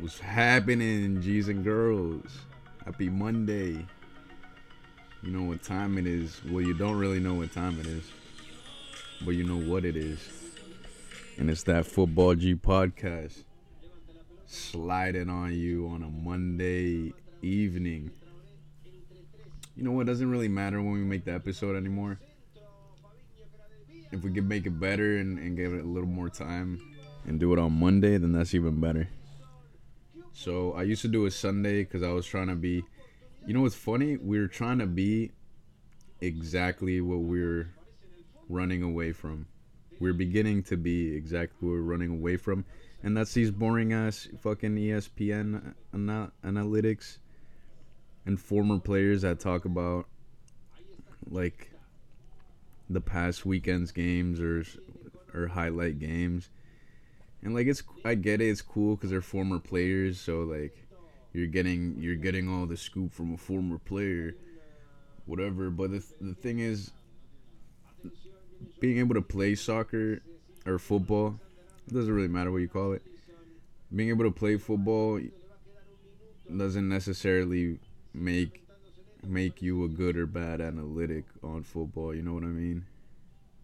What's happening, G's and girls? Happy Monday. You know what time it is. Well, you don't really know what time it is, but you know what it is. And it's that Football G podcast sliding on you on a Monday evening. You know what? Doesn't really matter when we make the episode anymore. If we could make it better and, and give it a little more time and do it on Monday, then that's even better. So I used to do a Sunday because I was trying to be. You know what's funny? We were trying to be exactly what we're running away from. We're beginning to be exactly what we're running away from, and that's these boring ass fucking ESPN ana- analytics and former players that talk about like the past weekend's games or or highlight games and like it's I get it, it's cool because they're former players, so like you're getting you're getting all the scoop from a former player, whatever. But the the thing is, being able to play soccer or football, it doesn't really matter what you call it. Being able to play football doesn't necessarily make make you a good or bad analytic on football. You know what I mean?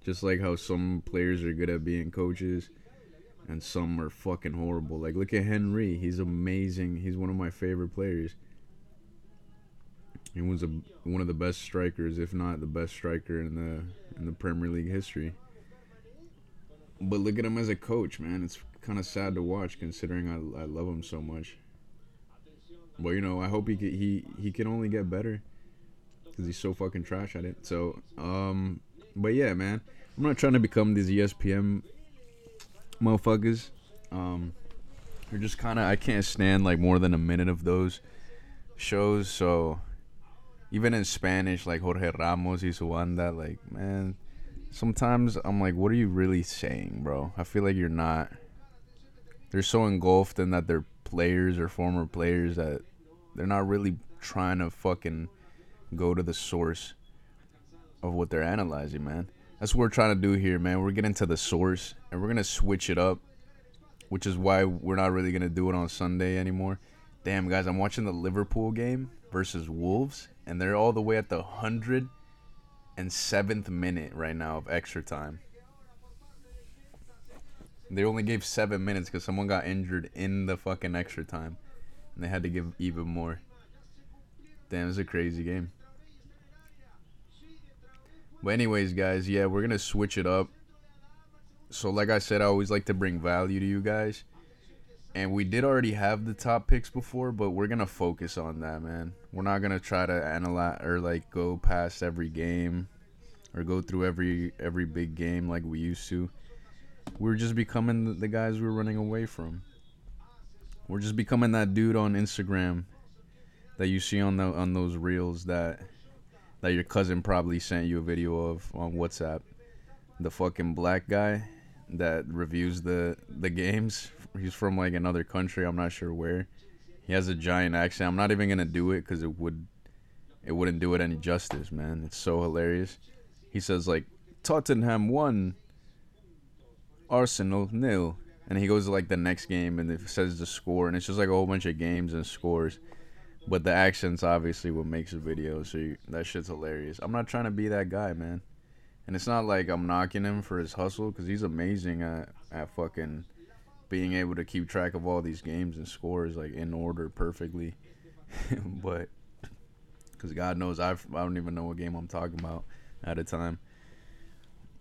Just like how some players are good at being coaches and some are fucking horrible. Like look at Henry, he's amazing. He's one of my favorite players. He was a one of the best strikers, if not the best striker in the in the Premier League history. But look at him as a coach, man. It's kind of sad to watch considering I, I love him so much. But you know, I hope he could, he he can only get better because he's so fucking trash at it. So, um, but yeah, man, I'm not trying to become these E ESPN motherfuckers. Um, they're just kind of I can't stand like more than a minute of those shows. So even in Spanish, like Jorge Ramos y su banda, like man, sometimes I'm like, what are you really saying, bro? I feel like you're not. They're so engulfed in that they're players or former players that they're not really trying to fucking go to the source of what they're analyzing, man. That's what we're trying to do here, man. We're getting to the source and we're gonna switch it up, which is why we're not really gonna do it on Sunday anymore. Damn, guys, I'm watching the Liverpool game versus Wolves, and they're all the way at the hundred and seventh minute right now of extra time. They only gave seven minutes because someone got injured in the fucking extra time, and they had to give even more. Damn, it's a crazy game. But anyways, guys, yeah, we're gonna switch it up. So, like I said, I always like to bring value to you guys, and we did already have the top picks before, but we're gonna focus on that, man. We're not gonna try to analyze or like go past every game, or go through every every big game like we used to. We're just becoming the- guys we're running away from. We're just becoming that dude on Instagram that you see on the on those reels that that your cousin probably sent you a video of on WhatsApp. The fucking black guy that reviews the the games. He's from like another country. I'm not sure where. He has a giant accent. I'm not even gonna do it because it would it wouldn't do it any justice, man. It's so hilarious. He says like Tottenham won, Arsenal nil, and he goes to like the next game and it says the score, and it's just like a whole bunch of games and scores. But the accent's obviously what makes the video, so you, that shit's hilarious. I'm not trying to be that guy, man. And it's not like I'm knocking him for his hustle, because he's amazing at, at fucking being able to keep track of all these games and scores, like, in order perfectly. but, because God knows I've, I don't even know what game I'm talking about at a time.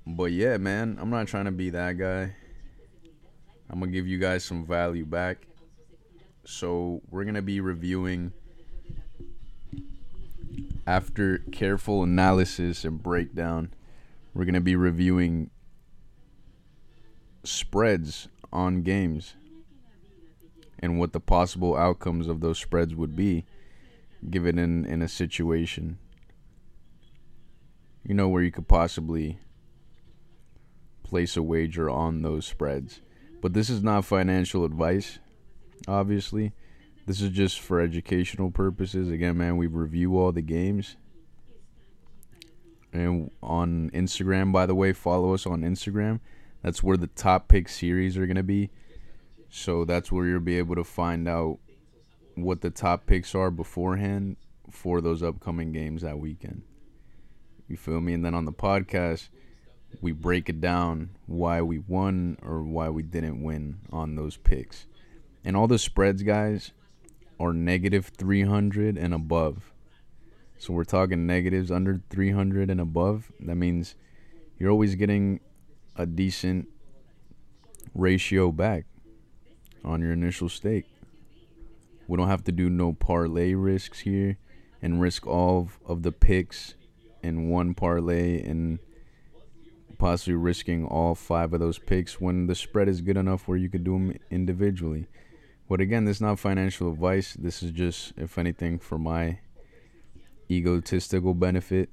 But yeah, man, I'm not trying to be that guy. I'm going to give you guys some value back. So, we're going to be reviewing after careful analysis and breakdown, we're going to be reviewing spreads on games and what the possible outcomes of those spreads would be given in, in a situation. You know, where you could possibly place a wager on those spreads. But this is not financial advice, obviously. This is just for educational purposes. Again, man, we review all the games. And on Instagram, by the way, follow us on Instagram. That's where the top pick series are going to be. So that's where you'll be able to find out what the top picks are beforehand for those upcoming games that weekend. You feel me? And then on the podcast, we break it down why we won or why we didn't win on those picks. And all the spreads, guys, are negative 300 and above. So we're talking negatives under 300 and above. That means you're always getting a decent ratio back on your initial stake. We don't have to do no parlay risks here and risk all of the picks in one parlay and possibly risking all five of those picks when the spread is good enough where you could do them individually. But again, this is not financial advice. This is just, if anything, for my egotistical benefit.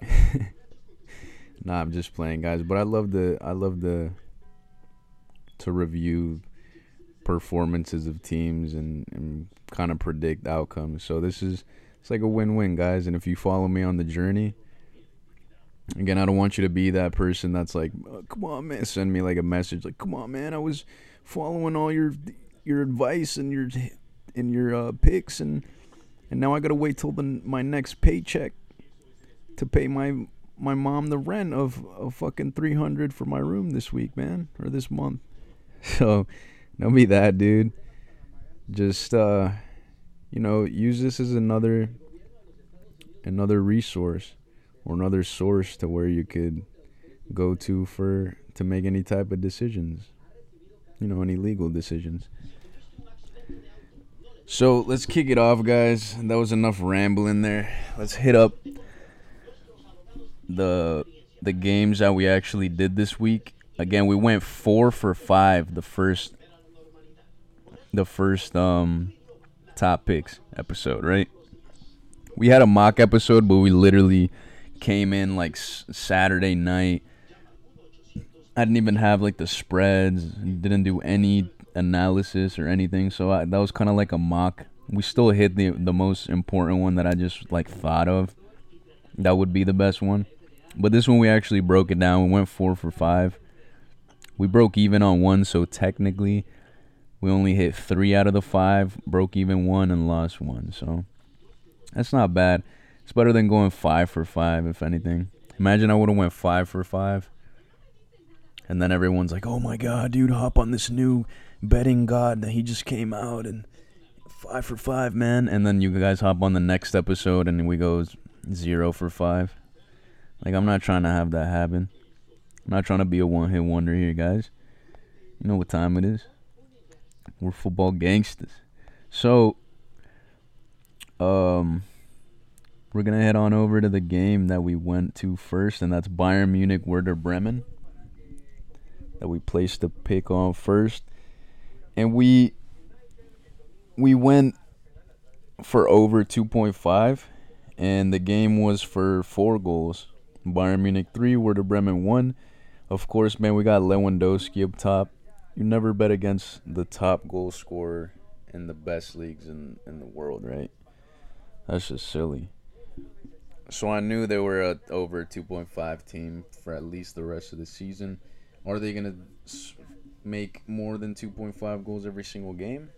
nah, I'm just playing, guys. But I love the I love the to review performances of teams and, and kind of predict outcomes. So this is it's like a win-win, guys. And if you follow me on the journey, again, I don't want you to be that person that's like, oh, "Come on, man," send me like a message like, "Come on, man, I was following all your your advice and your and your uh, picks, and and now I gotta wait till the my next paycheck to pay my my mom the rent of, of fucking 300 for my room this week, man, or this month." So, don't be that dude. Just uh you know, use this as another another resource or another source to where you could go to for to make any type of decisions. You know, any legal decisions. So let's kick it off, guys. That was enough rambling there. Let's hit up the the games that we actually did this week. Again, we went four for five the first the first um top picks episode, right? We had a mock episode, but we literally came in like Saturday night. I didn't even have like the spreads, didn't do any analysis or anything, so I, that was kind of like a mock. We still hit the the most important one that I just like thought of. That would be the best one. But this one we actually broke it down. We went 4 for 5. We broke even on one, so technically we only hit three out of the five, broke even one, and lost one. So that's not bad. It's better than going five for five, if anything. Imagine I would have went five for five, and then everyone's like, "Oh my god, dude, hop on this new betting god that he just came out and five for five, man." And then you guys hop on the next episode and we go zero for five. Like I'm not trying to have that happen. I'm not trying to be a one hit wonder here, guys. You know what time it is. We're football gangsters. So, um, we're gonna head on over to the game that we went to first, and that's Bayern Munich Werder Bremen. That we placed the pick on first, and we we went for over 2.5, and the game was for four goals. Bayern Munich three, Werder Bremen one. Of course, man, we got Lewandowski up top you never bet against the top goal scorer in the best leagues in, in the world, right? That's just silly. So I knew they were a over 2.5 team for at least the rest of the season. Are they going to make more than 2.5 goals every single game?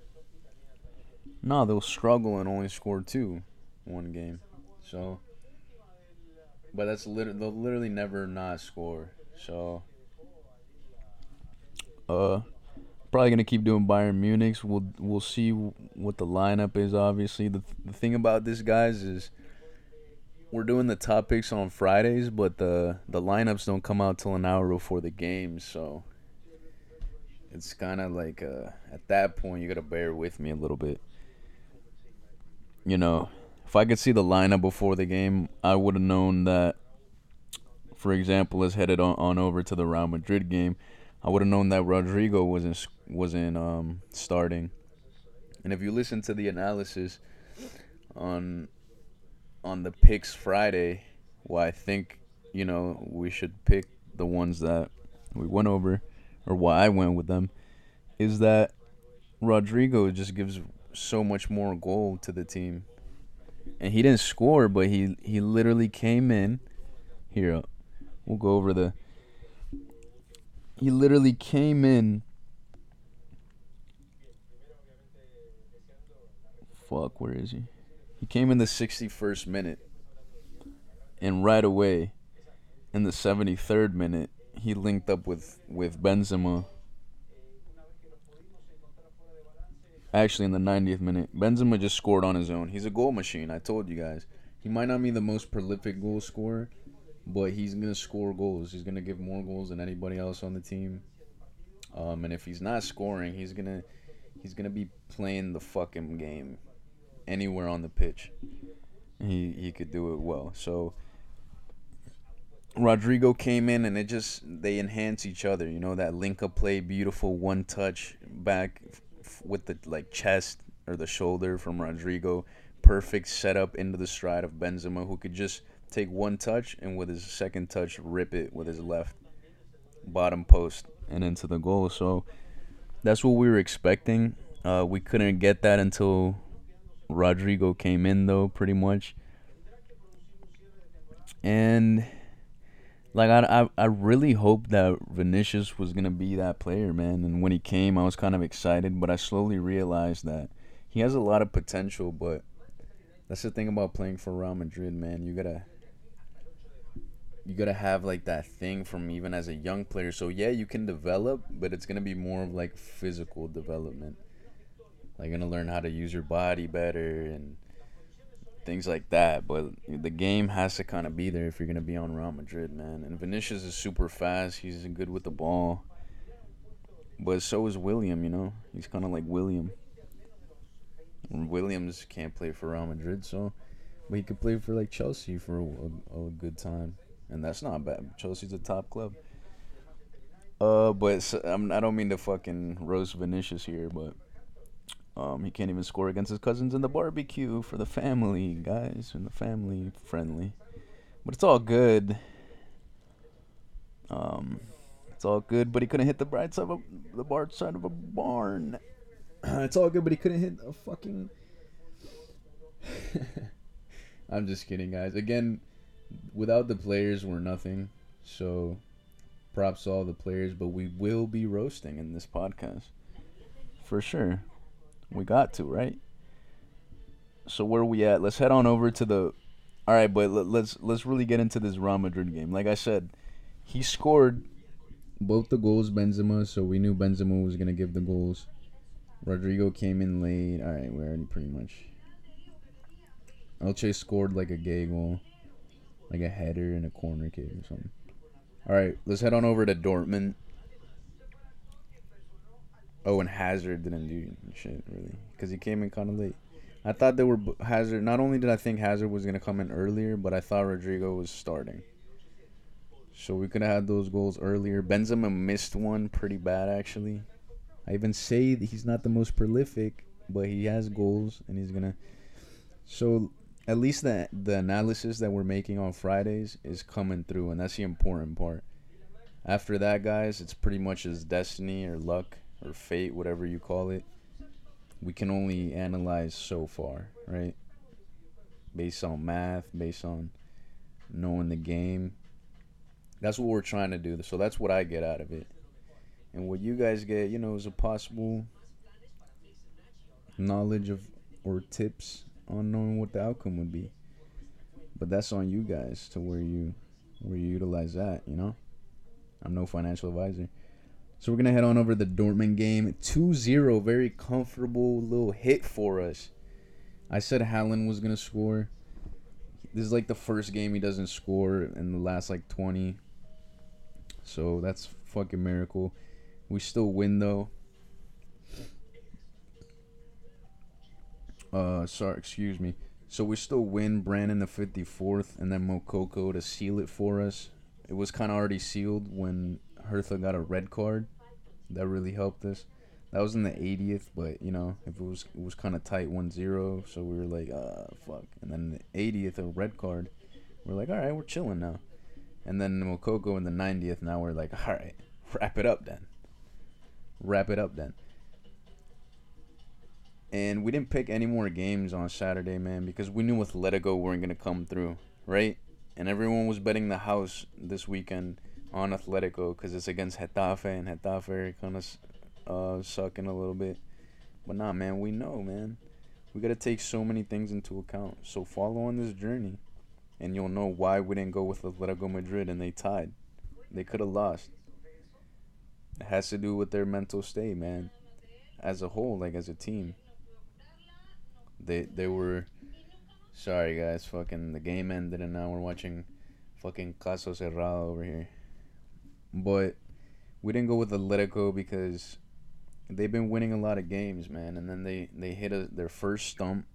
No, they'll struggle and only score two one game. So, but that's literally they'll literally never not score. So uh, probably gonna keep doing Bayern Munich's. We'll we'll see what the lineup is. Obviously, the the thing about this guys is we're doing the top picks on Fridays, but the the lineups don't come out till an hour before the game, so it's kind of like uh, at that point you gotta bear with me a little bit. You know, if I could see the lineup before the game, I would have known that. For example, let's head it on, on over to the Real Madrid game I would have known that Rodrygo wasn't wasn't um, starting. And if you listen to the analysis on on the picks Friday why I think you know we should pick the ones that we went over or why I went with them is that Rodrygo just gives so much more goal to the team. And he didn't score, but he he literally came in here. We'll go over the he literally came in Fuck, where is he? He came in the 61st minute. And right away, in the 73rd minute, he linked up with, with Benzema. Actually, in the 90th minute, Benzema just scored on his own. He's a goal machine. I told you guys. He might not be the most prolific goal scorer, but he's gonna score goals. He's gonna give more goals than anybody else on the team. Um, and if he's not scoring, he's gonna he's gonna be playing the fucking game anywhere on the pitch. He he could do it well. So Rodrygo came in and it just they enhance each other. You know that link up play, beautiful one touch back f- with the like chest or the shoulder from Rodrygo, Perfect setup into the stride of Benzema, who could just take one touch and with his second touch rip it with his left bottom post and into the goal. So that's what we were expecting. Uh, we couldn't get that until Rodrygo came in, though, pretty much. And like I, I, I really hoped that Vinicius was gonna be that player, man. And when he came, I was kind of excited, but I slowly realized that he has a lot of potential. But that's the thing about playing for Real Madrid, man. You gotta you gotta have like that thing from even as a young player. So yeah, you can develop, but it's gonna be more of like physical development. Like gonna learn how to use your body better and things like that. But the game has to kind of be there if you're gonna be on Real Madrid, man. And Vinicius is super fast. He's good with the ball. But so is Willian. You know, he's kind of like Willian. Williams can't play for Real Madrid, so but he could play for like Chelsea for a, a, a good time and that's not bad. Chelsea's a top club. Uh, but I'm, I don't mean to fucking roast Vinicius here, but um, he can't even score against his cousins in the barbecue for the family, guys, and the family friendly. But it's all good. Um, it's all good, but he couldn't hit the bright side of a, the bar side of a barn. it's all good, but he couldn't hit a fucking. I'm just kidding, guys. Again without the players, we're nothing. So, props to all the players, but we will be roasting in this podcast for sure. We got to right. So where are we at? Let's head on over to the. All right, but let, let's let's really get into this Real Madrid game. Like I said, he scored both the goals, Benzema. So we knew Benzema was gonna give the goals. Rodrygo came in late. All right, we already pretty much. Elche scored like a gay goal like a header and a corner kick or something. All right, let's head on over to Dortmund. Oh, and Hazard didn't do shit really because he came in kind of late. I thought they were Hazard. Not only did I think Hazard was gonna come in earlier, but I thought Rodrygo was starting. So we could have had those goals earlier. Benzema missed one pretty bad actually. I even say he's not the most prolific, but he has goals and he's gonna. So at least the the analysis that we're making on Fridays is coming through, and that's the important part. After that, guys, it's pretty much his destiny or luck or fate, whatever you call it. We can only analyze so far, right? Based on math, based on knowing the game. That's what we're trying to do. So that's what I get out of it. And what you guys get, you know, is a possible knowledge of or tips on knowing what the outcome would be. But that's on you guys to where you where you utilize that, you know? I'm no financial advisor. So we're gonna head on over to the Dortmund game. 2-0, very comfortable little hit for us. I said Haaland was gonna score. This is like the first game he doesn't score in the last like 20. So that's fucking miracle. We still win though. Uh, sorry, excuse me. So we still win Brandon the 54th and then Moukoko to seal it for us. It was kind of already sealed when Hertha got a red card. That really helped us. That was in the 80th, but you know, if it was it was kind of tight 1-0, so we were like, uh, fuck. And then the 80th, a red card. We're like, all right, we're chilling now. And then Moukoko in the 90th. Now we're like, all right, wrap it up then. Wrap it up then. And we didn't pick any more games on Saturday, man, because we knew with Atletico weren't going to come through, right? And everyone was betting the house this weekend on Atletico because it's against Getafe, and Getafe kind of uh, sucking a little bit. But nah, man, we know, man. We got to take so many things into account. So follow on this journey, and you'll know why we didn't go with Atletico Madrid and they tied. They could have lost. It has to do with their mental state, man. As a whole, like as a team. They they were sorry guys, fucking the game ended and now we're watching fucking Caso Cerrado over here. But we didn't go with Atletico because they've been winning a lot of games, man. And then they they hit a, their first stump,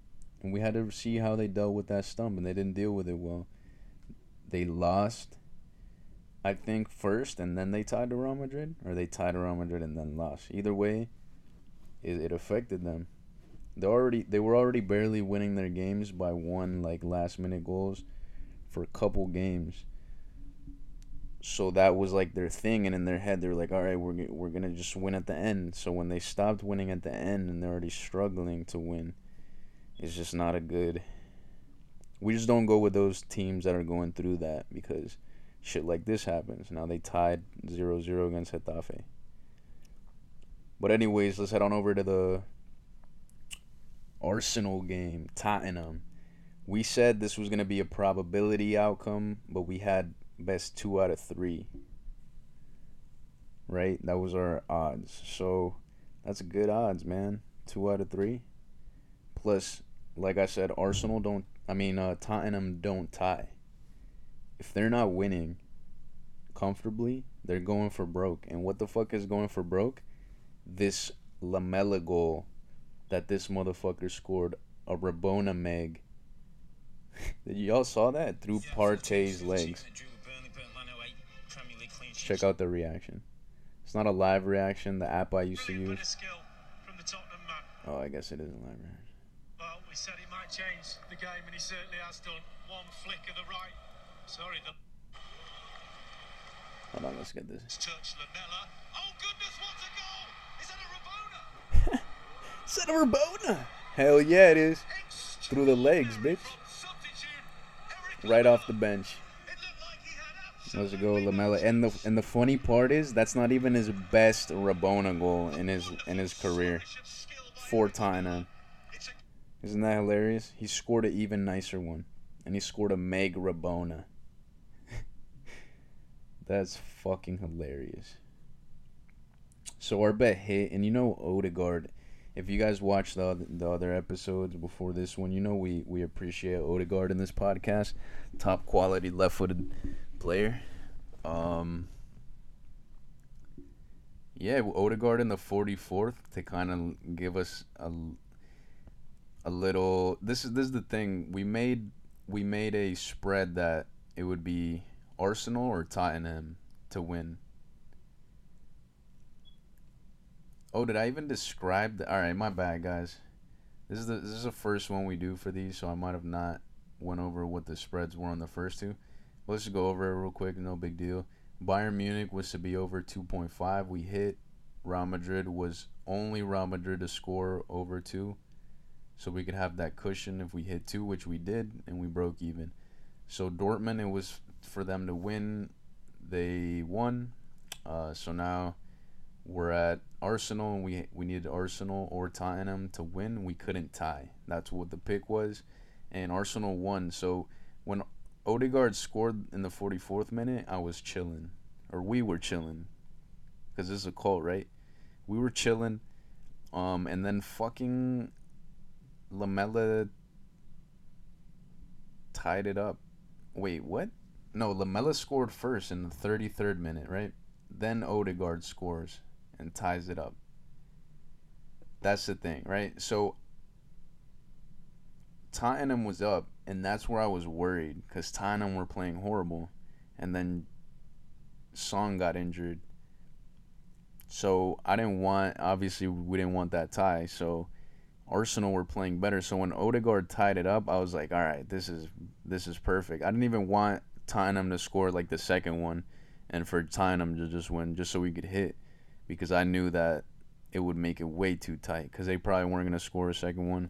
and we had to see how they dealt with that stump, and they didn't deal with it well. They lost, I think, first, and then they tied to Real Madrid, or they tied to Real Madrid and then lost. Either way, it, it affected them. They already they were already barely winning their games by one like last minute goals for a couple games so that was like their thing and in their head they were like all right we're, we're gonna just win at the end. So when they stopped winning at the end and they're already struggling to win it's just not a good we just don't go with those teams that are going through that because shit like this happens. Now they tied 0-0 against Getafe. But anyways let's head on over to the Arsenal game Tottenham. We said this was going to be a probability outcome but we had best two out of three. Right? That was our odds. So that's good odds, man. Two out of three. Plus, like I said, Arsenal don't. I mean, uh, Tottenham don't tie. If they're not winning comfortably, they're going for broke. And what the fuck is going for broke? This Lamela goal that this motherfucker scored a Rabona Meg. Y'all saw that through Partey's legs check out the reaction. It's not a live reaction, the app I used to use. Oh, I guess it is a live reaction. Well, we said he might change the game, and he certainly has done. One flick of the right. Sorry, the. Hold on, let's get this. Touch Lamela. Oh goodness, what a goal! Is that a Rabona? is that a Rabona? Hell yeah, it is. Through the legs, bitch. Right off the bench. Let's go, Lamela. And the and the funny part is that's not even his best Rabona goal in his in his career. For Tottenham. Isn't that hilarious? He scored an even nicer one. And he scored a Meg Rabona. that's fucking hilarious. So our bet hit, and you know Odegaard. If you guys watched the the other episodes before this one, you know we we appreciate Odegaard in this podcast. Top quality left-footed player. Um, yeah, Odegaard in the 44th to kind of give us a, a little. This is this is the thing we made. We made a spread that it would be Arsenal or Tottenham to win. Oh, did I even describe the? All right, my bad, guys. This is the this is the first one we do for these, so I might have not went over what the spreads were on the first two. Let's just go over it real quick. No big deal. Bayern Munich was to be over 2.5. We hit. Real Madrid was only Real Madrid to score over two. So we could have that cushion if we hit two, which we did, and we broke even. So Dortmund, it was for them to win. They won. Uh, so now we're at Arsenal, and we we needed Arsenal or Tottenham to win. We couldn't tie. That's what the pick was, and Arsenal won. So when Odegaard scored in the 44th minute, I was chilling. Or we were chilling. Because this is a cult, right? We were chilling. Um, and then fucking Lamela tied it up. Wait, what? No, Lamela scored first in the 33rd minute, right? Then Odegaard scores and ties it up. That's the thing, right? So Tottenham was up and that's where I was worried because Tottenham were playing horrible, and then Son got injured. So I didn't want. Obviously, we didn't want that tie. So Arsenal were playing better. So when Odegaard tied it up, I was like, all right, this is this is perfect. I didn't even want Tottenham to score like the second one, and for Tottenham to just win, just so we could hit, because I knew that it would make it way too tight because they probably weren't gonna score a second one.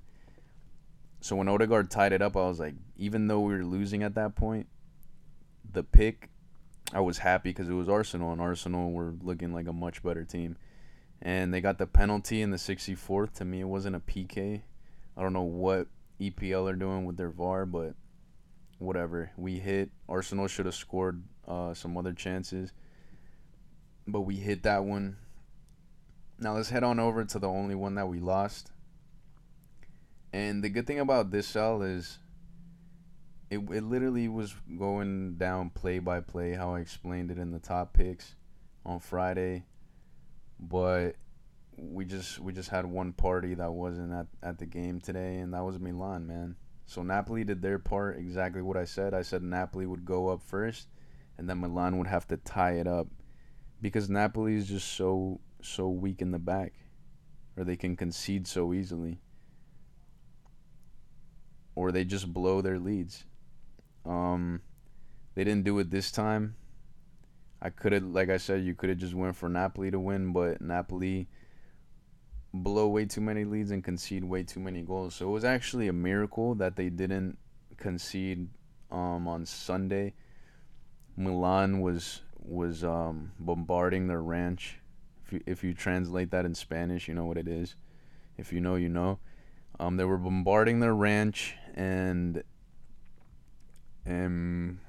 So when Odegaard tied it up, I was like, even though we were losing at that point, the pick, I was happy because it was Arsenal, and Arsenal were looking like a much better team. And they got the penalty in the 64th. To me, it wasn't a PK. I don't know what EPL are doing with their VAR, but whatever. We hit. Arsenal should have scored uh, some other chances, but we hit that one. Now let's head on over to the only one that we lost. And the good thing about this cell is it, it literally was going down play by play how I explained it in the top picks on Friday. But we just we just had one party that wasn't at, at the game today and that was Milan, man. So Napoli did their part exactly what I said. I said Napoli would go up first and then Milan would have to tie it up because Napoli is just so so weak in the back or they can concede so easily or they just blow their leads. Um, they didn't do it this time. I could have, like I said, you could have just went for Napoli to win, but Napoli blow way too many leads and concede way too many goals. So it was actually a miracle that they didn't concede um, on Sunday. Milan was was um, bombarding their ranch. If you, if you translate that in Spanish, you know what it is. If you know, you know. Um, they were bombarding their ranch and and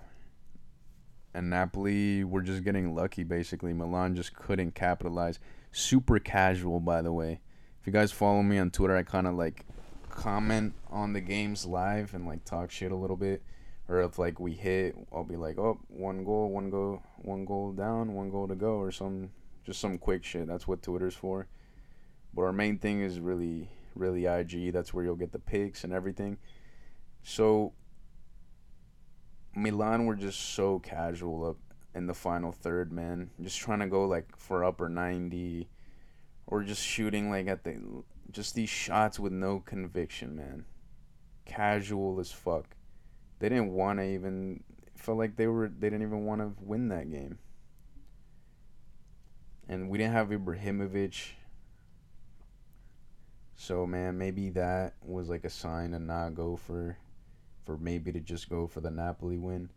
and Napoli were just getting lucky basically. Milan just couldn't capitalize. Super casual by the way. If you guys follow me on Twitter, I kind of like comment on the games live and like talk shit a little bit. Or if like we hit, I'll be like, "Oh, one goal, one goal, one goal down, one goal to go," or some just some quick shit. That's what Twitter's for. But our main thing is really really IG. That's where you'll get the pics and everything. So Milan were just so casual up in the final third, man. Just trying to go like for upper 90 or just shooting like at the just these shots with no conviction, man. Casual as fuck. They didn't want to even felt like they were they didn't even want to win that game. And we didn't have Ibrahimovic so man, maybe that was like a sign to not go for, for maybe to just go for the Napoli win.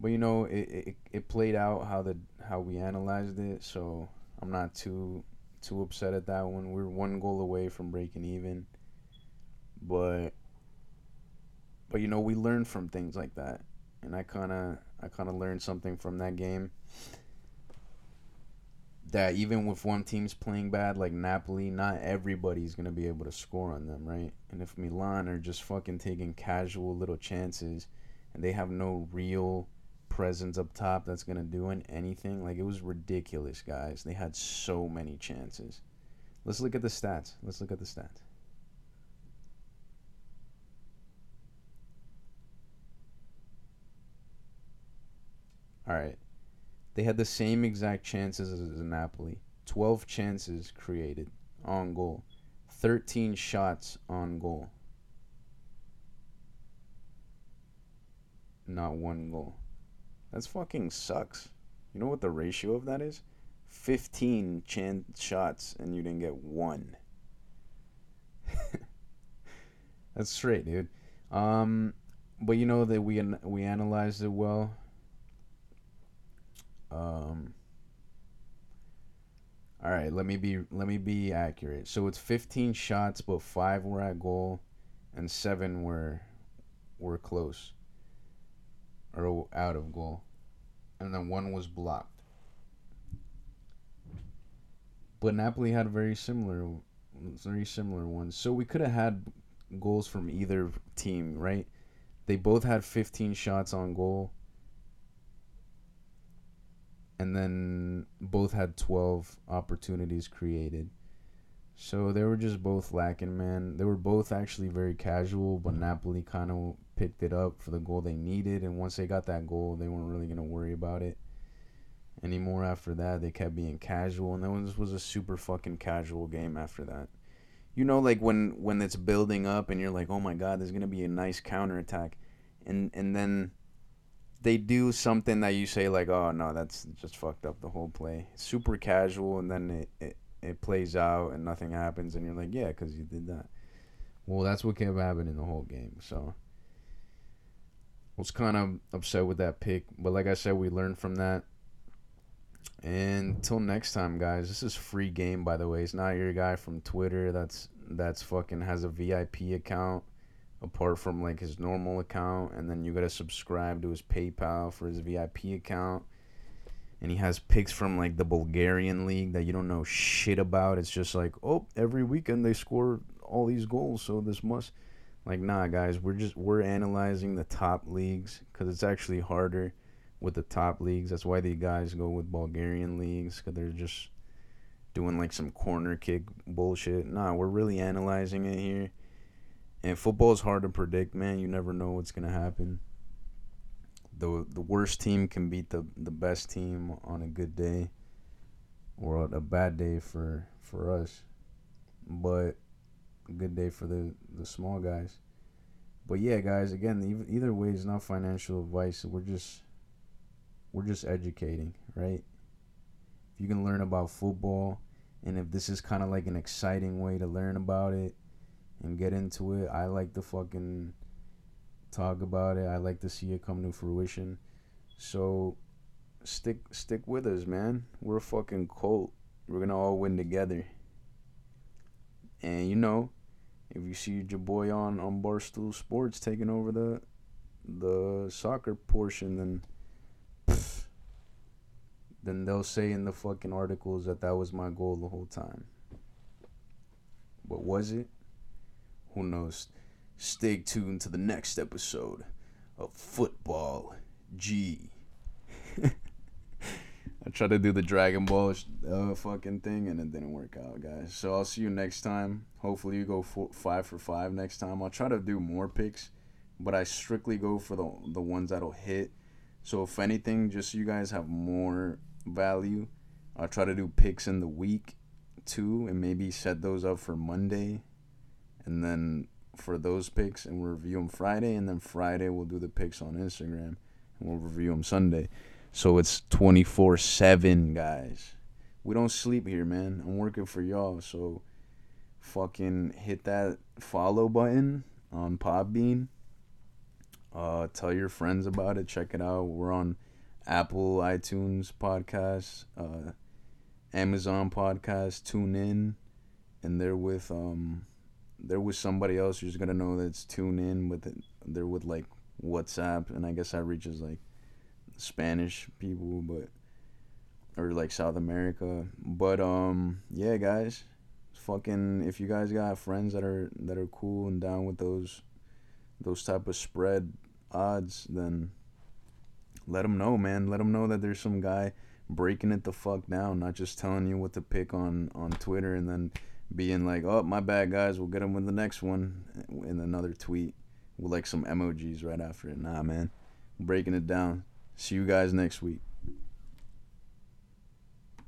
But you know, it, it it played out how the how we analyzed it. So I'm not too too upset at that one. We're one goal away from breaking even. But but you know, we learn from things like that. And I kind of I kind of learned something from that game that even with one team's playing bad like Napoli, not everybody's gonna be able to score on them, right? And if Milan are just fucking taking casual little chances and they have no real presence up top that's gonna do anything, like it was ridiculous, guys. They had so many chances. Let's look at the stats. Let's look at the stats. All right. They had the same exact chances as Napoli 12 chances created on goal, 13 shots on goal. Not one goal. That's fucking sucks. You know what the ratio of that is? 15 chance shots and you didn't get one. That's straight, dude. Um, but you know that we we analyzed it well. Um, all right, let me be let me be accurate. So it's 15 shots, but five were at goal, and seven were were close or out of goal, and then one was blocked. But Napoli had very similar, very similar ones. So we could have had goals from either team, right? They both had 15 shots on goal and then both had 12 opportunities created. So they were just both lacking, man. They were both actually very casual, but Napoli kind of picked it up for the goal they needed. And once they got that goal, they weren't really going to worry about it anymore after that. They kept being casual, and then this was a super fucking casual game after that. You know, like when when it's building up and you're like, oh my god, there's gonna be a nice counterattack, and and then they do something that you say like, oh no, that's just fucked up the whole play. super casual, and then it, it it plays out and nothing happens, and you're like, yeah, because you did that. Well, that's what kept happening the whole game. So I was kind of upset with that pick, but like I said, we learned from that. And until next time, guys. This is free game, by the way. It's not your guy from Twitter. That's that's fucking has a VIP account apart from like his normal account and then you got to subscribe to his PayPal for his VIP account. And he has picks from like the Bulgarian league that you don't know shit about. It's just like, "Oh, every weekend they score all these goals, so this must like nah, guys, we're just we're analyzing the top leagues cuz it's actually harder with the top leagues. That's why the guys go with Bulgarian leagues cuz they're just doing like some corner kick bullshit. Nah, we're really analyzing it here. And football is hard to predict, man. You never know what's gonna happen. The the worst team can beat the the best team on a good day, or a bad day for for us, but a good day for the the small guys. But yeah, guys, again, either, way is not financial advice. We're just we're just educating, right? If you can learn about football and if this is kind of like an exciting way to learn about it and get into it, I like to fucking talk about it. I like to see it come to fruition. So stick stick with us, man. We're a fucking cult. We're gonna all win together. And you know, if you see your boy on on Barstool Sports taking over the the soccer portion, then then they'll say in the fucking articles that that was my goal the whole time. But was it? Who knows? Stay tuned to the next episode of Football G. I tried to do the Dragon Ball uh, fucking thing and it didn't work out, guys. So I'll see you next time. Hopefully you go four, five for five next time. I'll try to do more picks, but I strictly go for the the ones that'll hit. So if anything, just so you guys have more value. I'll try to do picks in the week too, and maybe set those up for Monday, and then for those picks, and we'll review them Friday, and then Friday we'll do the picks on Instagram, and we'll review them Sunday. So it's twenty four seven, guys. We don't sleep here, man. I'm working for y'all, so fucking hit that follow button on Podbean. Uh, tell your friends about it. Check it out. We're on Apple iTunes podcast, uh, Amazon podcast, tune in, and they're with um, they're with somebody else. Just gonna know that it's tune in, but they're with like WhatsApp, and I guess that reaches like Spanish people, but or like South America. But um, yeah, guys, fucking if you guys got friends that are that are cool and down with those those type of spread odds, then let them know, man. Let them know that there's some guy breaking it the fuck down, not just telling you what to pick on on Twitter and then being like, "Oh, my bad, guys. We'll get them with the next one." In another tweet with like some emojis right after it. Nah, man. Breaking it down. See you guys next week.